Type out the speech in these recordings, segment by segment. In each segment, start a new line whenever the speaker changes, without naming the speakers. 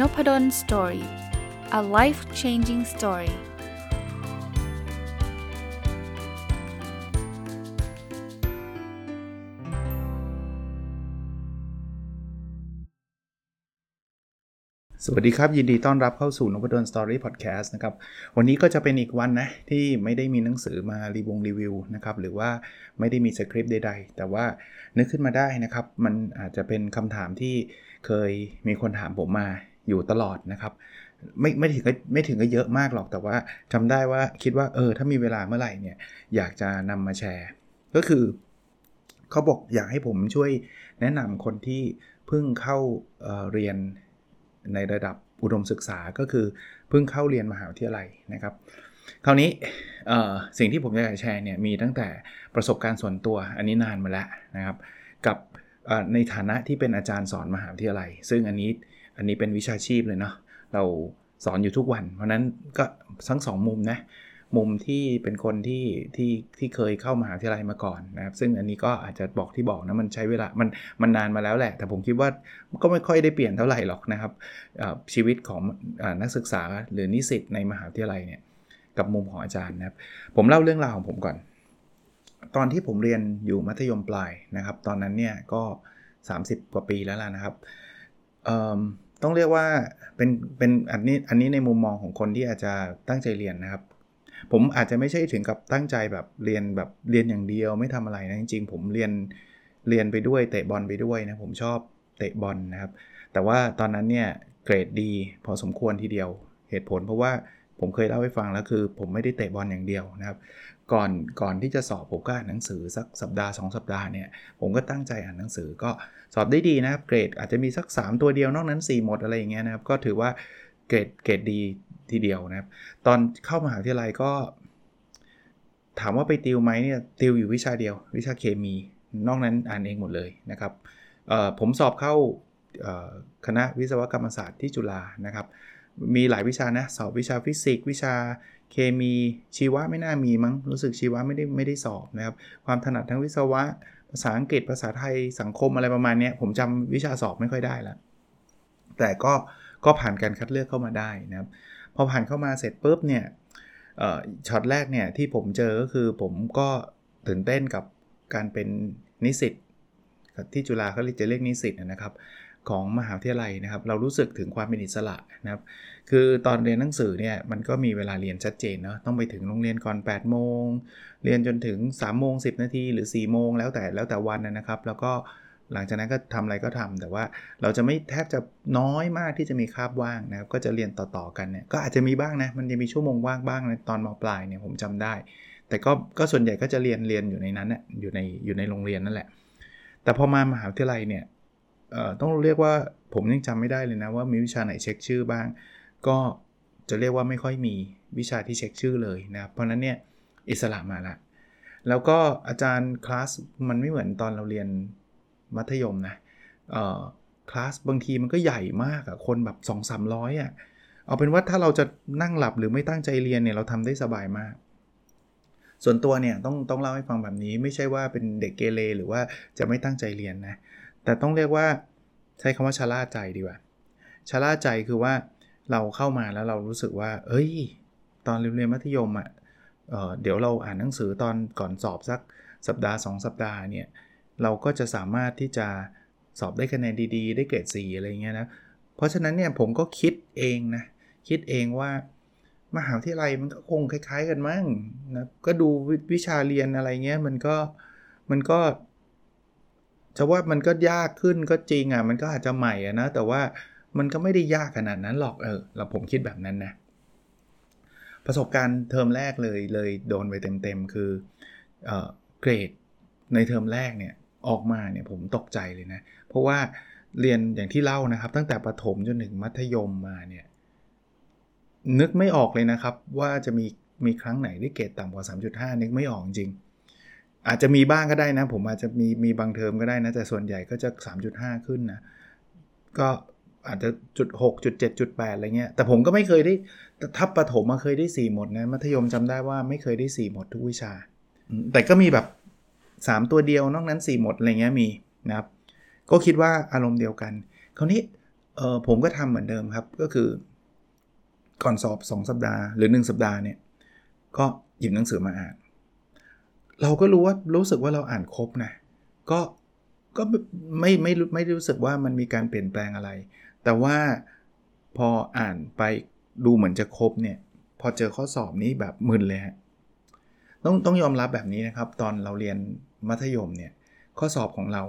นพด ล Story a life changing story สวัสดีครับ ยินดีต้อนรับเข้าสู่นพดล Story Podcast นะครับ วันนี้ก็จะเป็นอีกวันนะ ที่ไม่ได้มีหนังสือมารีวงรีวิวนะครับ หรือว่าไม่ได้มีสคริปต์ใดๆ แต่ว่านึกขึ้นมาได้นะครับ มันอาจจะเป็นคำถามที่เคยมีคนถามผมมา อยู่ตลอดนะครับ ไม่ไม่ถึงก็ไม่ถึงก็เยอะมากหรอกแต่ว่าจำได้ว่าคิดว่าเออถ้ามีเวลาเมื่อไหร่เนี่ยอยากจะนำมาแชร์ ก็คือเขาบอกอยากให้ผมช่วยแนะนำคนที่เพิ่งเข้าเเรียนในระดับอุดมศึกษาก็คือเพิ่งเข้าเรียนมหาวิทยาลัยนะครับ คราวนี้สิ่งที่ผมอยากจะแชร์เนี่ยมีตั้งแต่ประสบการณ์ส่วนตัวอันนี้นานมาแล้วนะครับ กับในฐานะที่เป็นอาจารย์สอนมหาวิทยาลัย ซึ่งอันนี้ อันนี้เป็นวิชาชีพเลยเนาะเราสอนอยู่ทุกวัน เพราะนั้นก็ทั้งสองมุมนะมุมที่เป็นคนที่ที่ที่เคยเข้ามหาวิทยาลัยมาก่อนนะครับซึ่งอันนี้ก็อาจจะบอกที่บอกนะมันใช้เวลามันมันนานมาแล้วแหละ แต่ผมคิดว่าก็ไม่ค่อยได้เปลี่ยนเท่าไหร่หรอกนะครับชีวิตของนักศึกษาหรือนิสิตในมหาวิทยาลัยเนี่ยกับมุมของอาจารย์นะครับผมเล่าเรื่องราวของผมก่อน ตอนที่ผมเรียนอยู่มัธยมปลายนะครับ ตอนนั้นเนี่ยก็ 30 กว่าปีแล้วล่ะนะครับ ต้องเรียกว่าเป็นเป็นอันนี้อันนี้ในมุมมองของคนที่อาจจะตั้งใจเรียนนะครับ ผมอาจจะไม่ใช่ถึงกับตั้งใจแบบเรียนแบบเรียนอย่างเดียวไม่ทำอะไรนะจริงๆ ผมเรียนเรียนไปด้วยเตะบอลไปด้วยนะผมชอบเตะบอลนะครับ แต่ว่าตอนนั้นเนี่ยเกรดดีพอสมควรทีเดียวเหตุผลเพราะว่าผมเคยเล่าให้ฟังแล้วคือ ผมไม่ได้เตะบอลอย่างเดียวนะครับ ก่อนก่อนที่จะสอบผมก็อ่านหนังสือสักสัปดาห์ 2 สัปดาห์เนี่ยผมก็ตั้งใจอ่านหนังสือก็สอบได้ดีนะครับเกรดอาจจะมีสัก 3 ตัวเดียวนอกนั้น 4 หมดอะไรอย่างเงี้ยนะครับก็ถือว่าเกรดเกรดดีทีเดียวนะครับ ตอนเข้ามหาวิทยาลัยก็ ถามว่าไปติวไหมเนี่ยติวอยู่วิชาเดียว วิชาเคมี นอกนั้นอ่านเองหมดเลยนะครับผมสอบเข้าคณะวิศวกรรมศาสตร์ที่จุฬานะครับ มีหลายวิชานะสอบวิชาฟิสิกส์วิชาเคมีชีวะไม่น่ามีมั้งรู้สึกชีวะไม่ได้ไม่ได้สอบนะครับความถนัดทั้งวิศวะ ภาษาอังกฤษภาษาไทยสังคมอะไรประมาณนี้ผมจำวิชาสอบไม่ค่อยได้แล้วแต่ก็ก็ผ่านการคัดเลือกเข้ามาได้นะครับพอผ่านเข้ามาเสร็จปุ๊บเนี่ยช็อตแรกเนี่ยที่ผมเจอก็คือผมก็ตื่นเต้นกับการเป็นนิสิตที่จุฬาเขาจะเรียกนิสิตนะครับ ของมหาวิทยาลัยนะครับ เรารู้สึกถึงความเป็นอิสระนะครับ คือตอนเรียนหนังสือเนี่ยมันก็มีเวลาเรียนชัดเจนเนาะต้องไปถึงโรงเรียนก่อน8โมงเรียนจนถึง3โมง10นาทีหรือ4โมงแล้วแต่แล้วแต่วันนะครับ แล้วก็หลังจากนั้นก็ทำอะไรก็ทำแต่ว่าเราจะไม่แทบจะน้อยมากที่จะมีคาบว่างนะครับ ก็จะเรียนต่อๆกันเนี่ยก็อาจจะมีบ้างนะมันจะมีชั่วโมงว่างบ้างในตอนมปลายเนี่ยผมจำได้ แต่ก็ก็ส่วนใหญ่ก็จะเรียนเรียนอยู่ในนั้นนะอยู่ในอยู่ในโรงเรียนนั่นแหละ แต่พอมามหาวิทยาลัยเนี่ย ต้องเรียกว่าผมยังจำไม่ได้เลยนะว่ามีวิชาไหนเช็คชื่อบ้าง ก็จะเรียกว่าไม่ค่อยมีวิชาที่เช็คชื่อเลยนะเพราะนั้นเนี่ยอิสระมาละ แล้วก็อาจารย์คลาสมันไม่เหมือนตอนเราเรียนมัธยมนะคลาสบางทีมันก็ใหญ่มากอะคนแบบ2 3 0 0อะเอาเป็นว่าถ้าเราจะนั่งหลับหรือไม่ตั้งใจเรียนเนี่ยเราทำได้สบายมาก ส่วนตัวเนี่ยต้องต้องเล่าให้ฟังแบบนี้ไม่ใช่ว่าเป็นเด็กเกเรหรือว่าจะไม่ตั้งใจเรียนนะ แต่ต้องเรียกว่าใช้คำว่าชะล่าใจดีกว่าชะล่าใจคือว่าเราเข้ามาแล้วเรารู้สึกว่า เอ้ย ตอนเรียนมัธยมอะ่ะเเดี๋ยวเราอ่านหนังสือตอนก่อนสอบสักสัปดาห์ 2 สัปดาห์เนี่ย เราก็จะสามารถที่จะสอบได้คะแนนดีๆ ได้เกรดสีอะไรเงี้ยนะ เพราะฉะนั้นเนี่ยผมก็คิดเองนะ คิดเองว่ามหาวิทยาลัยมันก็คงคล้าย ๆ กันมั้งนะ ก็ดูวิชาเรียนอะไรเงี้ยมันก็มันก็ จะว่ามันก็ยากขึ้นก็จริงอะมันก็อาจจะใหม่อะนะแต่ว่ามันก็ไม่ได้ยากขนาดนั้นหรอกเออเราผมคิดแบบนั้นนะประสบการณ์เทอมแรกเลยเลยโดนไปเต็มๆคือเออเกรดในเทอมแรกเนี่ยออกมาเนี่ยผมตกใจเลยนะ เพราะว่าเรียนอย่างที่เล่านะครับ ตั้งแต่ประถมจนถึงมัธยมมาเนี่ยนึกไม่ออกเลยนะครับ ว่าจะมีมีครั้งไหนได้เกรดต่ำกว่า 3.5 นึกไม่ออกจริง อาจจะมีบ้างก็ได้นะ ผมอาจจะมีมีบางเทอมก็ได้นะ แต่ส่วนใหญ่ก็จะ 3.5 ขึ้นนะ ก็อาจจะจุด6จุด7จุด8อะไรเงี้ย แต่ผมก็ไม่เคยได้ถ้าประถมมาเคยได้ 4 หมดนะ มัธยมจำได้ว่าไม่เคยได้ 4 หมดทุกวิชา แต่ก็มีแบบ 3 ตัวเดียวนอกนั้น 4 หมดอะไรเงี้ยมีนะครับ ก็คิดว่าอารมณ์เดียวกัน คราวนี้เออผมก็ทำเหมือนเดิมครับก็คือก่อนสอบ 2 สัปดาห์หรือ 1 สัปดาห์เนี่ย ก็หยิบหนังสือมาอ่าน เราก็รู้ว่ารู้สึกว่าเราอ่านครบนะก็ก็ไม่ไม่ไม่รู้สึกว่ามันมีการเปลี่ยนแปลงอะไร แต่ว่าพออ่านไปดูเหมือนจะครบเนี่ยพอเจอข้อสอบนี้แบบมึนเลยฮะต้องต้องยอมรับแบบนี้นะครับ ตอนเราเรียนมัธยมเนี่ยข้อสอบของเรา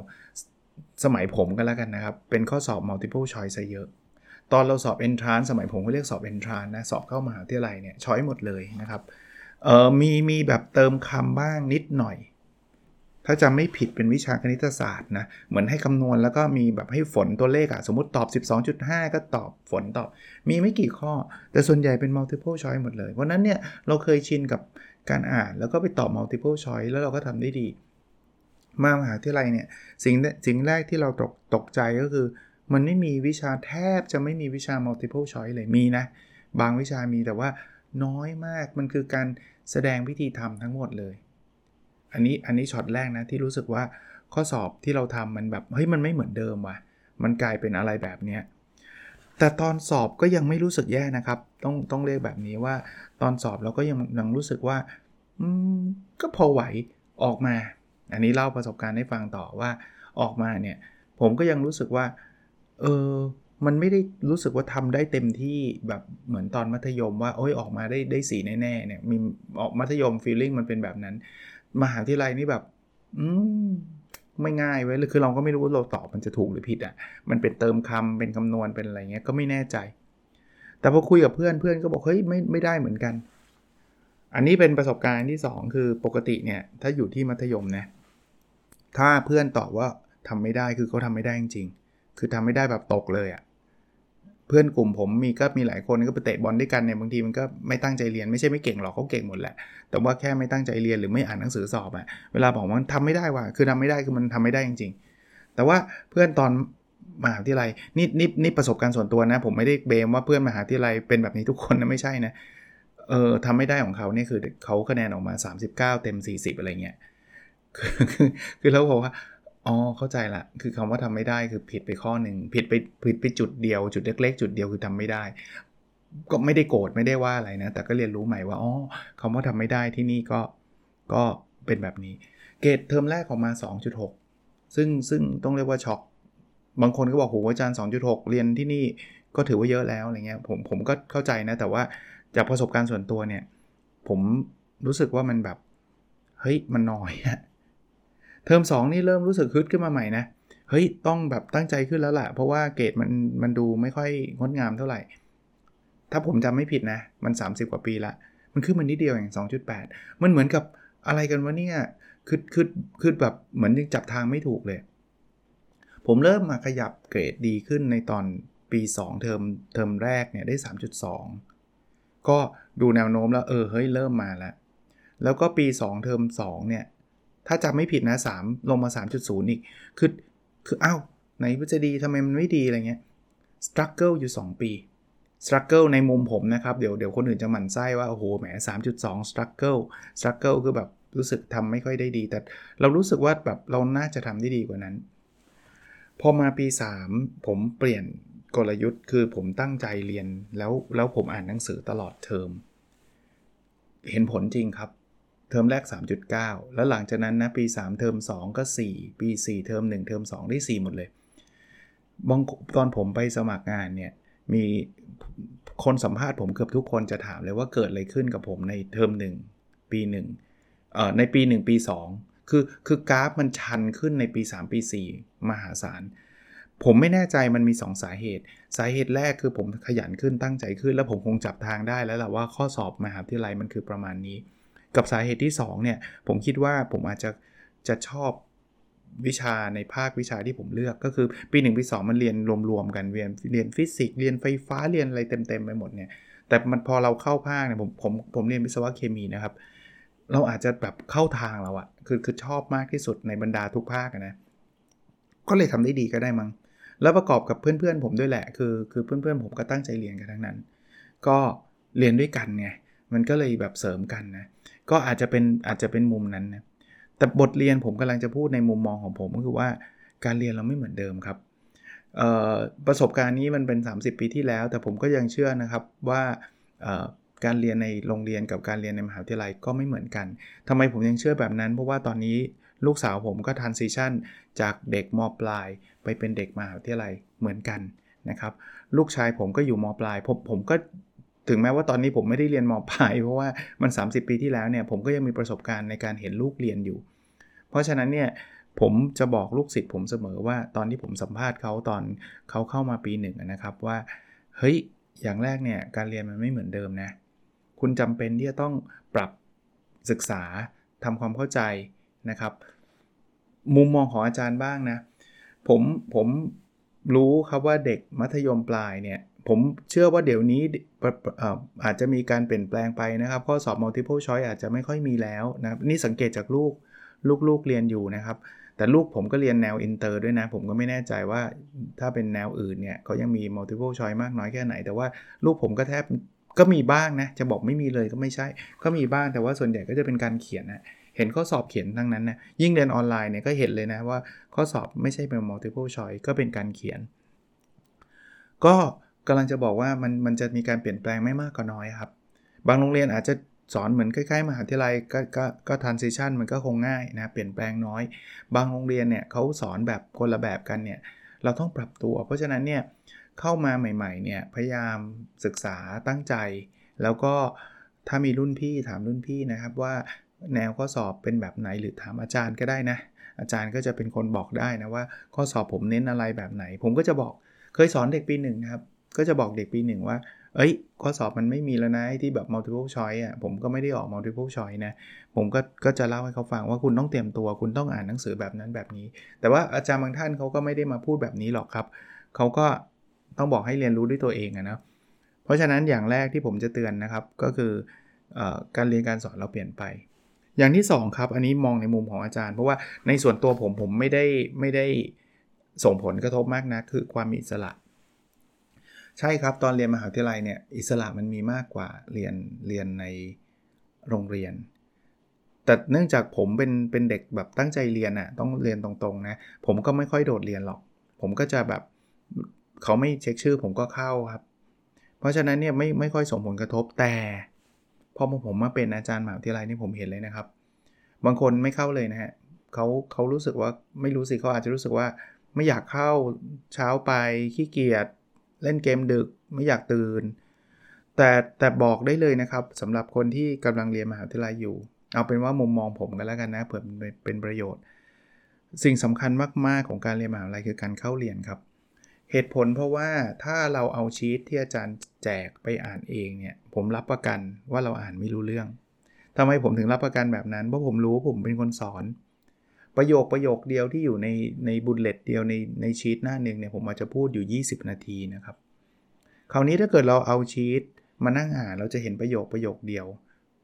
สมัยผมก็แล้วกันนะครับ เป็นข้อสอบ multiple choice เยอะ ตอนเราสอบ entrance สมัยผมก็เรียกสอบ entrance นะ สอบเข้ามหาวิทยาลัยเนี่ยช้อยหมดเลยนะครับ เออมีมีแบบเติมคำบ้างนิดหน่อย ถ้าจำไม่ผิดเป็นวิชาคณิตศาสตร์นะ เหมือนให้คำนวณแล้วก็มีแบบให้ฝนตัวเลขอะสมมติตอบ 12.5 ก็ตอบฝนตอบ มีไม่กี่ข้อ แต่ส่วนใหญ่เป็น multiple choice หมดเลย เพราะนั้นเนี่ย เราเคยชินกับการอ่านแล้วก็ไปตอบ multiple choice แล้วเราก็ทำได้ดี มามหาวิทยาลัยเนี่ยสิ่งสิ่งแรกที่เราตกตกใจก็คือ มันไม่มีวิชาแทบจะไม่มีวิชา multiple choice เลยมีนะ บางวิชามีแต่ว่า น้อยมากมันคือการแสดงวิธีทำทั้งหมดเลย อันนี้อันนี้ช็อตแรกนะที่รู้สึกว่าข้อสอบที่เราทำมันแบบเฮ้ยมันไม่เหมือนเดิมว่ะมันกลายเป็นอะไรแบบเนี้ยแต่ตอนสอบก็ยังไม่รู้สึกแย่นะครับ ต้องต้องเรียกแบบนี้ว่าตอนสอบเราก็ยังยังรู้สึกว่าอืมก็พอไหวออกมา อันนี้เล่าประสบการณ์ให้ฟังต่อว่าออกมาเนี่ย ผมก็ยังรู้สึกว่า เออ มันไม่ได้รู้สึกว่าทำได้เต็มที่แบบเหมือนตอนมัธยมว่าโอ้ยออกมาได้ได้สีแน่ๆเนี่ยมีออกมัธยมฟีลลิ่งมันเป็นแบบนั้น มหาวิทยาลัยนี่แบบ อืมไม่ง่ายไว้เลยคือเราก็ไม่รู้ว่าเราตอบมันจะถูกหรือผิดอะ่ะ มันเป็นเติมคำเป็นคำนวณเป็นอะไรเงี้ยก็ไม่แน่ใจ แต่พอคุยกับเพื่อนเพื่อนก็บอกเฮ้ยไม่ไม่ได้เหมือนกัน อันนี้เป็นประสบการณ์ที่ 2 คือปกติเนี่ย ถ้าอยู่ที่มัธยมนะถ้าเพื่อนตอบว่าทำไม่ได้คือเขาทาไม่ได้จริงๆ คือทำไม่ได้แบบตกเลยอะ่ะเพื่อนกลุ่มผมมีก็มีหลายคนก็ไปเตะบอลด้วยกันเนี่ยบางทีมันก็ไม่ตั้งใจเรียนไม่ใช่ไม่เก่งหรอกเขาเก่งหมดแหละ แต่ว่าแค่ไม่ตั้งใจเรียนหรือไม่อ่านหนังสือสอบอะ่ะเวลาบอกว่าทำไม่ได้ว่ะคือทำไม่ได้คือมันทำไม่ได้จริง ๆ แต่ว่าเพื่อนตอนมหาวิทยาลัยนี่นี่นี่ประสบการณ์ส่วนตัวนะ ผมไม่ได้เบมว่าเพื่อนมหาวิทยาลัยเป็นแบบนี้ทุกคนนะไม่ใช่นะเออทำไม่ได้ของเขาเนี่ยคือเขาคะแนนออกมา 39 เต็ม 40 อะไรเงี้ยคือคือเราบอกว่า อ๋อเข้าใจละ คือคำว่าทำไม่ได้คือผิดไปข้อหนึ่งผิดไปผิดไปจุดเดียว จุดเล็กๆ จุดเดียวคือทำไม่ได้ ก็ไม่ได้โกรธไม่ได้ว่าอะไรนะ แต่ก็เรียนรู้ใหม่ว่าอ๋อคำว่าทำไม่ได้ที่นี่ก็ก็เป็นแบบนี้ เกรดเทอมแรกออกมา 2.6 ซึ่งซึ่งต้องเรียกว่าช็อกบางคนก็บอกโหอาจารย์ 2.6 เรียนที่นี่ก็ถือว่าเยอะแล้วอะไรเงี้ยผมผมก็เข้าใจนะ แต่ว่าจากประสบการณ์ส่วนตัวเนี่ย ผมรู้สึกว่ามันแบบ เฮ้ยมันน้อยอะ เทอม2นี่เริ่มรู้สึกฮึดขึ้นมาใหม่นะ เฮ้ย ต้องแบบตั้งใจขึ้นแล้วแหละเพราะว่าเกรดมันมันดูไม่ค่อยงดงามเท่าไหร่ ถ้าผมจำไม่ผิดนะ มัน 30 กว่าปีละ มันขึ้นมันนิดเดียวอย่าง 2.8 มันเหมือนกับอะไรกันวะเนี่ยคือคือคือแบบเหมือนยังจับทางไม่ถูกเลย ผมเริ่มมาขยับเกรดดีขึ้นในตอนปี 2 เทอมเทอมแรกเนี่ยได้ 3.2 ก็ดูแนวโน้มแล้วเออเฮ้ยเริ่มมาแล้ว แล้วก็ปี 2 เทอม2เนี่ย ถ้าจำไม่ผิดนะ3ลงมา 3.0 อีก คือ คืออ้าวไหนมันจะดีทำไมมันไม่ดีอะไรเงี้ย struggle อยู่ 2 ปี struggle ในมุมผมนะครับ เดี๋ยวเดี๋ยวคนอื่นจะหมั่นไส้ว่า โอ้โหแหม3.2 struggle struggle คือแบบรู้สึกทำไม่ค่อยได้ดี แต่เรารู้สึกว่าแบบเราน่าจะทำได้ดีกว่านั้น พอมาปี 3 ผมเปลี่ยนกลยุทธ์ คือผมตั้งใจเรียนแล้วแล้วผมอ่านหนังสือตลอดเทอมเห็นผลจริงครับ เทอมแรก 3.9 แล้วหลังจากนั้นนะปี 3 เทอม 2 ก็ 4 ปี 4 เทอม 1 เทอม 2 ได้ 4 หมดเลยบางตอนผมไปสมัครงานเนี่ยมีคนสัมภาษณ์ผมเกือบทุกคนจะถามเลยว่าเกิดอะไรขึ้นกับผมในเทอม 1 ปี 1เอ่อในปี 1 ปี 2 คือคือกราฟมันชันขึ้นในปี 3 ปี 4 มหาศาล ผมไม่แน่ใจมันมี 2 สาเหตุ สาเหตุแรกคือผมขยันขึ้นตั้งใจขึ้น แล้วผมคงจับทางได้แล้วแหละว่าข้อสอบมหาวิทยาลัยมันคือประมาณนี้ กับสาเหตุที่2เนี่ยผมคิดว่าผมอาจจะจะชอบวิชาในภาควิชาที่ผมเลือกก็คือปี1ปี2มันเรียนรวมๆกันเรียนเรียนฟิสิกส์เรียนไฟฟ้าเรียนอะไรเต็มๆไปหมดเนี่ยแต่มันพอเราเข้าภาคเนี่ยผมผมผมเรียนวิศวะเคมีนะครับ เราอาจจะแบบเข้าทางเราอะคือคือชอบมากที่สุดในบรรดาทุกภาคนะก็เลยทำได้ดีก็ได้มั้งแล้วประกอบกับเพื่อนๆผมด้วยแหละ คือคือเพื่อนๆผมก็ตั้งใจเรียนกันทั้งนั้น ก็เรียนด้วยกันไงมันก็เลยแบบเสริมกันนะ ก็อาจจะเป็นอาจจะเป็นมุมนั้นนะแต่บทเรียนผมกำลังจะพูดในมุมมองของผมก็คือว่าการเรียนเราไม่เหมือนเดิมครับประสบการณ์นี้มันเป็น 30 ปีที่แล้ว แต่ผมก็ยังเชื่อนะครับว่าการเรียนในโรงเรียนกับการเรียนในมหาวิทยาลัยก็ไม่เหมือนกันทำไมผมยังเชื่อแบบนั้น เพราะว่าตอนนี้ลูกสาวผมก็ทันซีชั่นจากเด็กมปลาย ไปเป็นเด็กมหาวิทยาลัยเหมือนกันนะครับ ลูกชายผมก็อยู่มปลายผมผมก็ ถึงแม้ว่าตอนนี้ผมไม่ได้เรียนมปลายเพราะว่ามัน 30 ปีที่แล้วเนี่ยผมก็ยังมีประสบการณ์ในการเห็นลูกเรียนอยู่ เพราะฉะนั้นเนี่ยผมจะบอกลูกศิษย์ผมเสมอว่าตอนที่ผมสัมภาษณ์เขาตอนเขาเข้ามาปีหนึ่งนะครับว่าเฮ้ยอย่างแรกเนี่ยการเรียนมันไม่เหมือนเดิมนะคุณจำเป็นที่จะต้องปรับศึกษาทำความเข้าใจนะครับ มุมมองของอาจารย์บ้างนะผมผมรู้ครับว่าเด็กมัธยมปลายเนี่ย ผมเชื่อว่าเดี๋ยวนี้อาจจะมีการเปลี่ยนแปลงไปนะครับ ข้อสอบ multiple choice อาจจะไม่ค่อยมีแล้วนะนี่สังเกตจากลูกลูกๆเรียนอยู่นะครับ แต่ลูกผมก็เรียนแนวอินเตอร์ด้วยนะ ผมก็ไม่แน่ใจว่าถ้าเป็นแนวอื่นเนี่ยเขายังมี multiple choice มากน้อยแค่ไหน แต่ว่าลูกผมก็แทบก็มีบ้างนะ จะบอกไม่มีเลยก็ไม่ใช่ ก็มีบ้างแต่ว่าส่วนใหญ่ก็จะเป็นการเขียนนะเห็นข้อสอบเขียนทั้งนั้นนะยิ่งเรียนออนไลน์เนี่ยก็เห็นเลยนะว่าข้อสอบไม่ใช่เป็น multiple choice ก็เป็นการเขียน ก็ กำลังจะบอกว่ามันมันจะมีการเปลี่ยนแปลงไม่มากก็น้อยครับ บางโรงเรียนอาจจะสอนเหมือนใกล้ๆมหาวิทยาลัยก็ก็ก็ทันซิชันมันก็คงง่ายนะเปลี่ยนแปลงน้อย บางโรงเรียนเนี่ยเขาสอนแบบคนละแบบกันเนี่ยเราต้องปรับตัว เพราะฉะนั้นเนี่ยเข้ามาใหม่ๆเนี่ยพยายามศึกษาตั้งใจ แล้วก็ถ้ามีรุ่นพี่ถามรุ่นพี่นะครับว่าแนวข้อสอบเป็นแบบไหนหรือถามอาจารย์ก็ได้นะ อาจารย์ก็จะเป็นคนบอกได้นะว่าข้อสอบผมเน้นอะไรแบบไหน ผมก็จะบอกเคยสอนเด็กปีหนึ่งครับ ก็จะบอกเด็กปีหนึ่งว่า เอ้ย ข้อสอบมันไม่มีแล้วนะที่แบบ multiple choice อะผมก็ไม่ได้ออก multiple choice นะ ผมก็ก็จะเล่าให้เขาฟังว่าคุณต้องเตรียมตัว คุณต้องอ่านหนังสือแบบนั้นแบบนี้ แต่ว่าอาจารย์บางท่านเขาก็ไม่ได้มาพูดแบบนี้หรอกครับ เขาก็ต้องบอกให้เรียนรู้ด้วยตัวเองนะเพราะฉะนั้นอย่างแรกที่ผมจะเตือนนะครับก็คืออการเรียนการสอนเราเปลี่ยนไป อย่างที่ 2 ครับ อันนี้มองในมุมของอาจารย์ เพราะว่าในส่วนตัวผมผมไม่ได้ไม่ได้ส่งผลกระทบมากนะคือความอิสระ ใช่ครับ ตอนเรียนมหาวิทยาลัยเนี่ยอิสระมันมีมากกว่าเรียนเรียนในโรงเรียน แต่เนื่องจากผมเป็นเป็นเด็กแบบตั้งใจเรียนอะ่ะต้องเรียนตรงๆนะผมก็ไม่ค่อยโดดเรียนหรอก ผมก็จะแบบเขาไม่เช็คชื่อผมก็เข้าครับ เพราะฉะนั้นเนี่ยไม่ไม่ค่อยส่งผลกระทบแต่พอผมมาเป็นอาจารย์มหาวิทยาลัยนี่ผมเห็นเลยนะครับ บางคนไม่เข้าเลยนะฮะเขาเขารู้สึกว่าไม่รู้สิเขาอาจจะรู้สึกว่าไม่อยากเข้าเช้าไปขี้เกียจ เล่นเกมดึกไม่อยากตื่น แต่แต่บอกได้เลยนะครับสำหรับคนที่กำลังเรียนมหาวิทยาลัยอยู่ เอาเป็นว่ามุมมองผมกันแล้วกันนะเผื่อเป็นประโยชน์ สิ่งสำคัญมาก ๆ ของการเรียนมหาวิทยาลัยคือการเข้าเรียนครับ เหตุผลเพราะว่าถ้าเราเอาชีตที่อาจารย์แจกไปอ่านเองเนี่ยผมรับประกันว่าเราอ่านไม่รู้เรื่องทำไมผมถึงรับประกันแบบนั้นเพราะผมรู้ผมเป็นคนสอน ประโยคประโยคเดียวที่อยู่ในในบุลเลตเดียวในในชีตหน้าหนึ่งเนี่ยผมอาจจะพูดอยู่ 20 นาทีนะครับ คราวนี้ถ้าเกิดเราเอาชีตมานั่งอ่านเราจะเห็นประโยคประโยคเดียว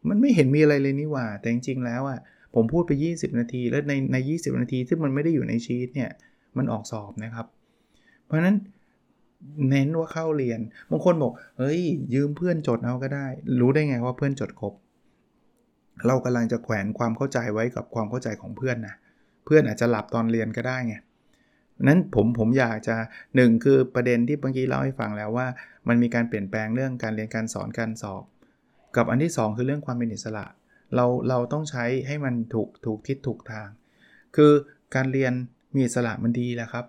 มันไม่เห็นมีอะไรเลยนี่ว่า แต่จริงๆแล้วอะ่ะผมพูดไป 20 นาที แล้วในใน 20 นาทีที่มันไม่ได้อยู่ในชีตเนี่ยมันออกสอบนะครับ เพราะฉะนั้นเน้นว่าเข้าเรียน บางคนบอก เฮ้ย ยืมเพื่อนจดเอาก็ได้ รู้ได้ไงว่าเพื่อนจดครบ เรากำลังจะแขวนความเข้าใจไว้กับความเข้าใจของเพื่อนนะ เพื่อนอาจจะหลับตอนเรียนก็ได้ไงนั้นผมผมอยากจะ1คือประเด็นที่เมื่อกี้เล่าให้ฟังแล้วว่า มันมีการเปลี่ยนแปลงเรื่องการเรียนการสอนการสอบ กับอันที่ 2 คือเรื่องความเป็นอิสระ เราเราต้องใช้ให้มันถูกถูกทิศถูกทาง คือการเรียนมีอิสระมันดีแหละครับ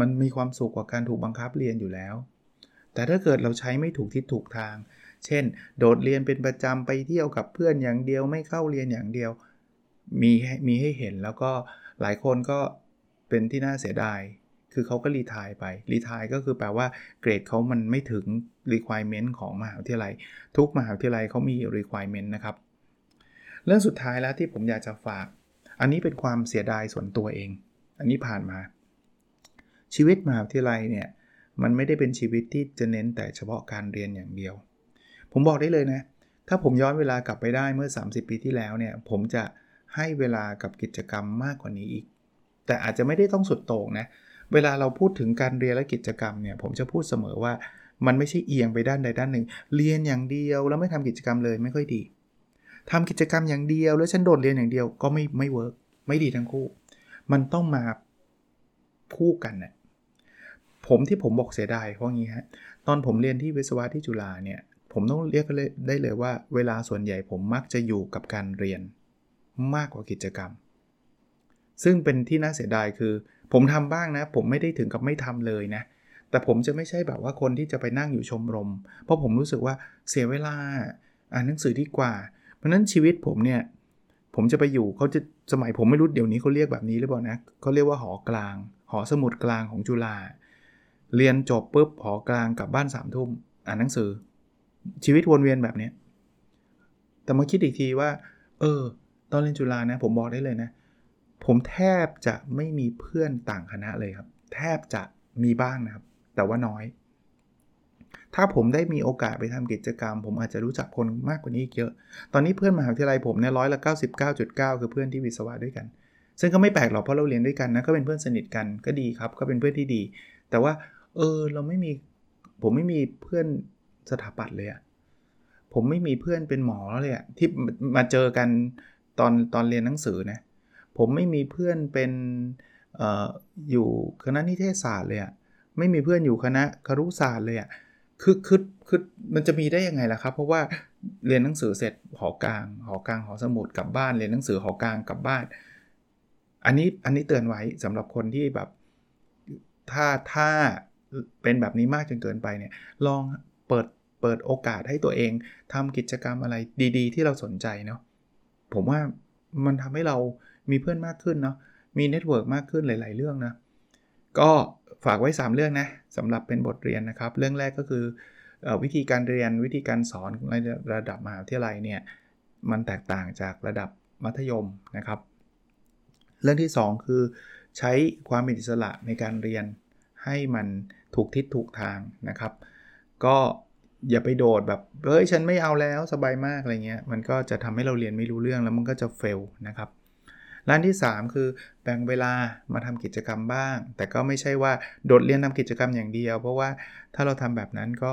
มันมีความสุขกว่าการถูกบังคับเรียนอยู่แล้ว แต่ถ้าเกิดเราใช้ไม่ถูกทิศถูกทาง เช่น โดดเรียนเป็นประจำไปเที่ยวกับเพื่อนอย่างเดียวไม่เข้าเรียนอย่างเดียว มีมีให้เห็นแล้วก็หลายคนก็เป็นที่น่าเสียดาย คือเขาก็รีทายไป รีทายก็คือแปลว่าเกรดเขามันไม่ถึง requirement ของมหาวิทยาลัย ทุกมหาวิทยาลัยเขามี requirement นะครับ เรื่องสุดท้ายแล้วที่ผมอยากจะฝาก อันนี้เป็นความเสียดายส่วนตัวเอง อันนี้ผ่านมา ชีวิตมหาวิทยาลัยเนี่ยมันไม่ได้เป็นชีวิตที่จะเน้นแต่เฉพาะการเรียนอย่างเดียว ผมบอกได้เลยนะ ถ้าผมย้อนเวลากลับไปได้เมื่อ 30 ปีที่แล้วเนี่ย ผมจะ ให้เวลากับกิจกรรมมากกว่านี้อีก แต่อาจจะไม่ได้ต้องสุดโต่งนะ เวลาเราพูดถึงการเรียนและกิจกรรมเนี่ย ผมจะพูดเสมอว่ามันไม่ใช่เอียงไปด้านใดด้านหนึ่ง เรียนอย่างเดียวแล้วไม่ทำกิจกรรมเลยไม่ค่อยดีทำกิจกรรมอย่างเดียว แล้วฉันโดดเรียนอย่างเดียวก็ไม่ไม่ work ไม่ดีทั้งคู่ มันต้องมาคู่กันน่ะผมที่ผมบอกเสียดายเพราะงี้ฮะตอนผมเรียนที่วิศวะที่จุฬาเนี่ย ผมต้องเรียกได้เลยว่า เวลาส่วนใหญ่ผมมักจะอยู่กับการเรียน มากกว่ากิจกรรม ซึ่งเป็นที่น่าเสียดายคือ ผมทำบ้างนะ ผมไม่ได้ถึงกับไม่ทำเลยนะ แต่ผมจะไม่ใช่แบบว่าคนที่จะไปนั่งอยู่ชมรม เพราะผมรู้สึกว่าเสียเวลาอ่านหนังสือดีกว่า เพราะนั้นชีวิตผมเนี่ย ผมจะไปอยู่เขาจะสมัยผมไม่รู้เดี๋ยวนี้เขาเรียกแบบนี้หรือเปล่านะเขาเรียกว่าหอกลาง หอสมุดกลางของจุฬาเรียนจบปุ๊บหอกลางกลับบ้านสามทุ่มอ่านหนังสือ ชีวิตวนเวียนแบบนี้แต่มาคิดอีกทีว่า เออ ตอนเรียนจุฬานะผมบอกได้เลยนะ ผมแทบจะไม่มีเพื่อนต่างคณะเลยครับ แทบจะมีบ้างนะครับ แต่ว่าน้อย ถ้าผมได้มีโอกาสไปทำกิจกรรม ผมอาจจะรู้จักคนมากกว่านี้เยอะ ตอนนี้เพื่อนมหาวิทยาลัยผมเนี่ยร้อยละ99.9 คือเพื่อนที่วิศวะด้วยกัน ซึ่งก็ไม่แปลกหรอกเพราะเราเรียนด้วยกันนะก็เป็นเพื่อนสนิทกันก็ดีครับ ก็เป็นเพื่อนที่ดี แต่ว่า เออเราไม่มีผมไม่มีเพื่อนสถาปัตย์เลยอะผมไม่มีเพื่อนเป็นหมอเลยอะที่มาเจอกัน ตอนตอนเรียนหนังสือนะผมไม่มีเพื่อนเป็นอออยู่คณะนิเทศศาสตร์เลยอะไม่มีเพื่อนอยู่คณะครุศาสตร์เลยอะคือคือคือมันจะมีได้ยังไงล่ะครับ เพราะว่าเรียนหนังสือเสร็จหอกลางหอกลางหอสมุดกลับบ้านเรียนหนังสือหอกลางกลับบ้าน อันนี้อันนี้เตือนไว้สำหรับคนที่แบบถ้าถ้าเป็นแบบนี้มากจนเกินไปเนี่ยลองเปิดเปิดโอกาสให้ตัวเองทำกิจกรรมอะไรดี ๆ ที่เราสนใจเนาะ ผมว่ามันทำให้เรามีเพื่อนมากขึ้นเนาะมี network มากขึ้นหลาย ๆ เรื่องนะ ก็ฝากไว้ 3 เรื่องนะสำหรับเป็นบทเรียนนะครับ เรื่องแรกก็คืออวิธีการเรียนวิธีการสอนในระดับมหาวิทยาลัยเนี่ยมันแตกต่างจากระดับมัธยมนะครับ เรื่องที่ 2 คือ ใช้ความมีอิสระในการเรียนให้มันถูกทิศถูกทางนะครับ ก็ อย่าไปโดดแบบเฮ้ยฉันไม่เอาแล้วสบายมากอะไรเงี้ยมันก็จะทำให้เราเรียนไม่รู้เรื่องแล้วมันก็จะเฟลนะครับร้านที่ 3 คือแบ่งเวลามาทำกิจกรรมบ้าง แต่ก็ไม่ใช่ว่าโดดเรียนทำกิจกรรมอย่างเดียว เพราะว่าถ้าเราทำแบบนั้นก็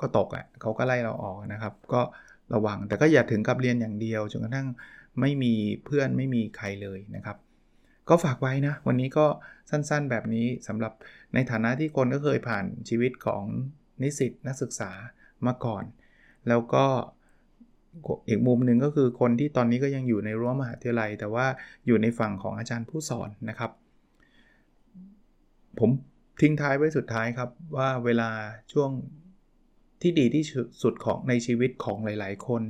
ก็ตกอะ่ะเขาก็ไล่เราออกนะครับ ก็ระวังแต่ก็อย่าถึงกับเรียนอย่างเดียวจนกระทั่งไม่มีเพื่อนไม่มีใครเลยนะครับ ก็ฝากไว้นะ วันนี้ก็สั้นๆแบบนี้สำหรับในฐานะที่คนก็เคยผ่านชีวิตของ นิสิตนักศึกษามาก่อน แล้วก็อีกมุมหนึ่งก็คือคนที่ตอนนี้ก็ยังอยู่ในรั้วมหาวิทยาลัย แต่ว่าอยู่ในฝั่งของอาจารย์ผู้สอนนะครับ ผมทิ้งท้ายไว้สุดท้ายครับว่าเวลาช่วงที่ดีที่สุดของในชีวิตของหลาย ๆ คน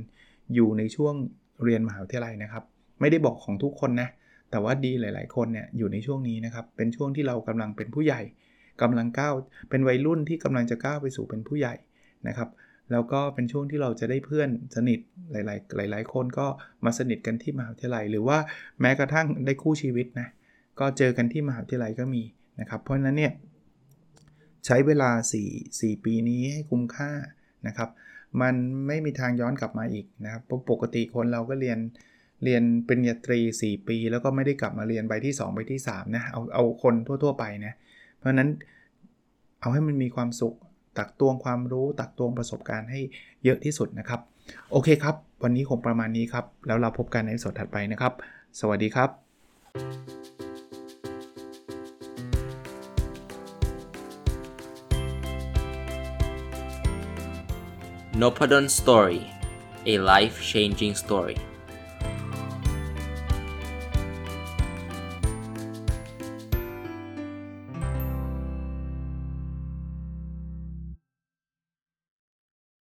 อยู่ในช่วงเรียนมหาวิทยาลัยนะครับ ไม่ได้บอกของทุกคนนะแต่ว่าดีหลาย ๆ คนเนี่ยอยู่ในช่วงนี้นะครับเป็นช่วงที่เรากำลังเป็นผู้ใหญ่ กำลังก้าวเป็นวัยรุ่นที่กำลังจะก้าวไปสู่เป็นผู้ใหญ่นะครับแล้วก็เป็นช่วงที่เราจะได้เพื่อนสนิทหลาย ๆ หลาย ๆ คนก็มาสนิทกันที่มหาวิทยาลัย หรือว่าแม้กระทั่งได้คู่ชีวิตนะก็เจอกันที่มหาวิทยาลัยก็มีนะครับเพราะฉะนั้นเนี่ยใช้เวลา 4 4 ปีนี้ให้คุ้มค่านะครับมันไม่มีทางย้อนกลับมาอีกนะครับเพราะปกติคนเราก็เรียนเรียนปริญญาตรี 4 ปี แล้วก็ไม่ได้กลับมาเรียนใบที่ 2 ใบที่3นะเอาเอาคนทั่ว ๆ ไปนะ เพราะนั้นเอาให้มันมีความสุข ตักตวงความรู้ ตักตวงประสบการณ์ให้เยอะที่สุดนะครับ โอเคครับ วันนี้คงประมาณนี้ครับ แล้วเราพบกันในสดถัดไปนะครับ สวัสดีครับ
n o p a d o n Story a life changing story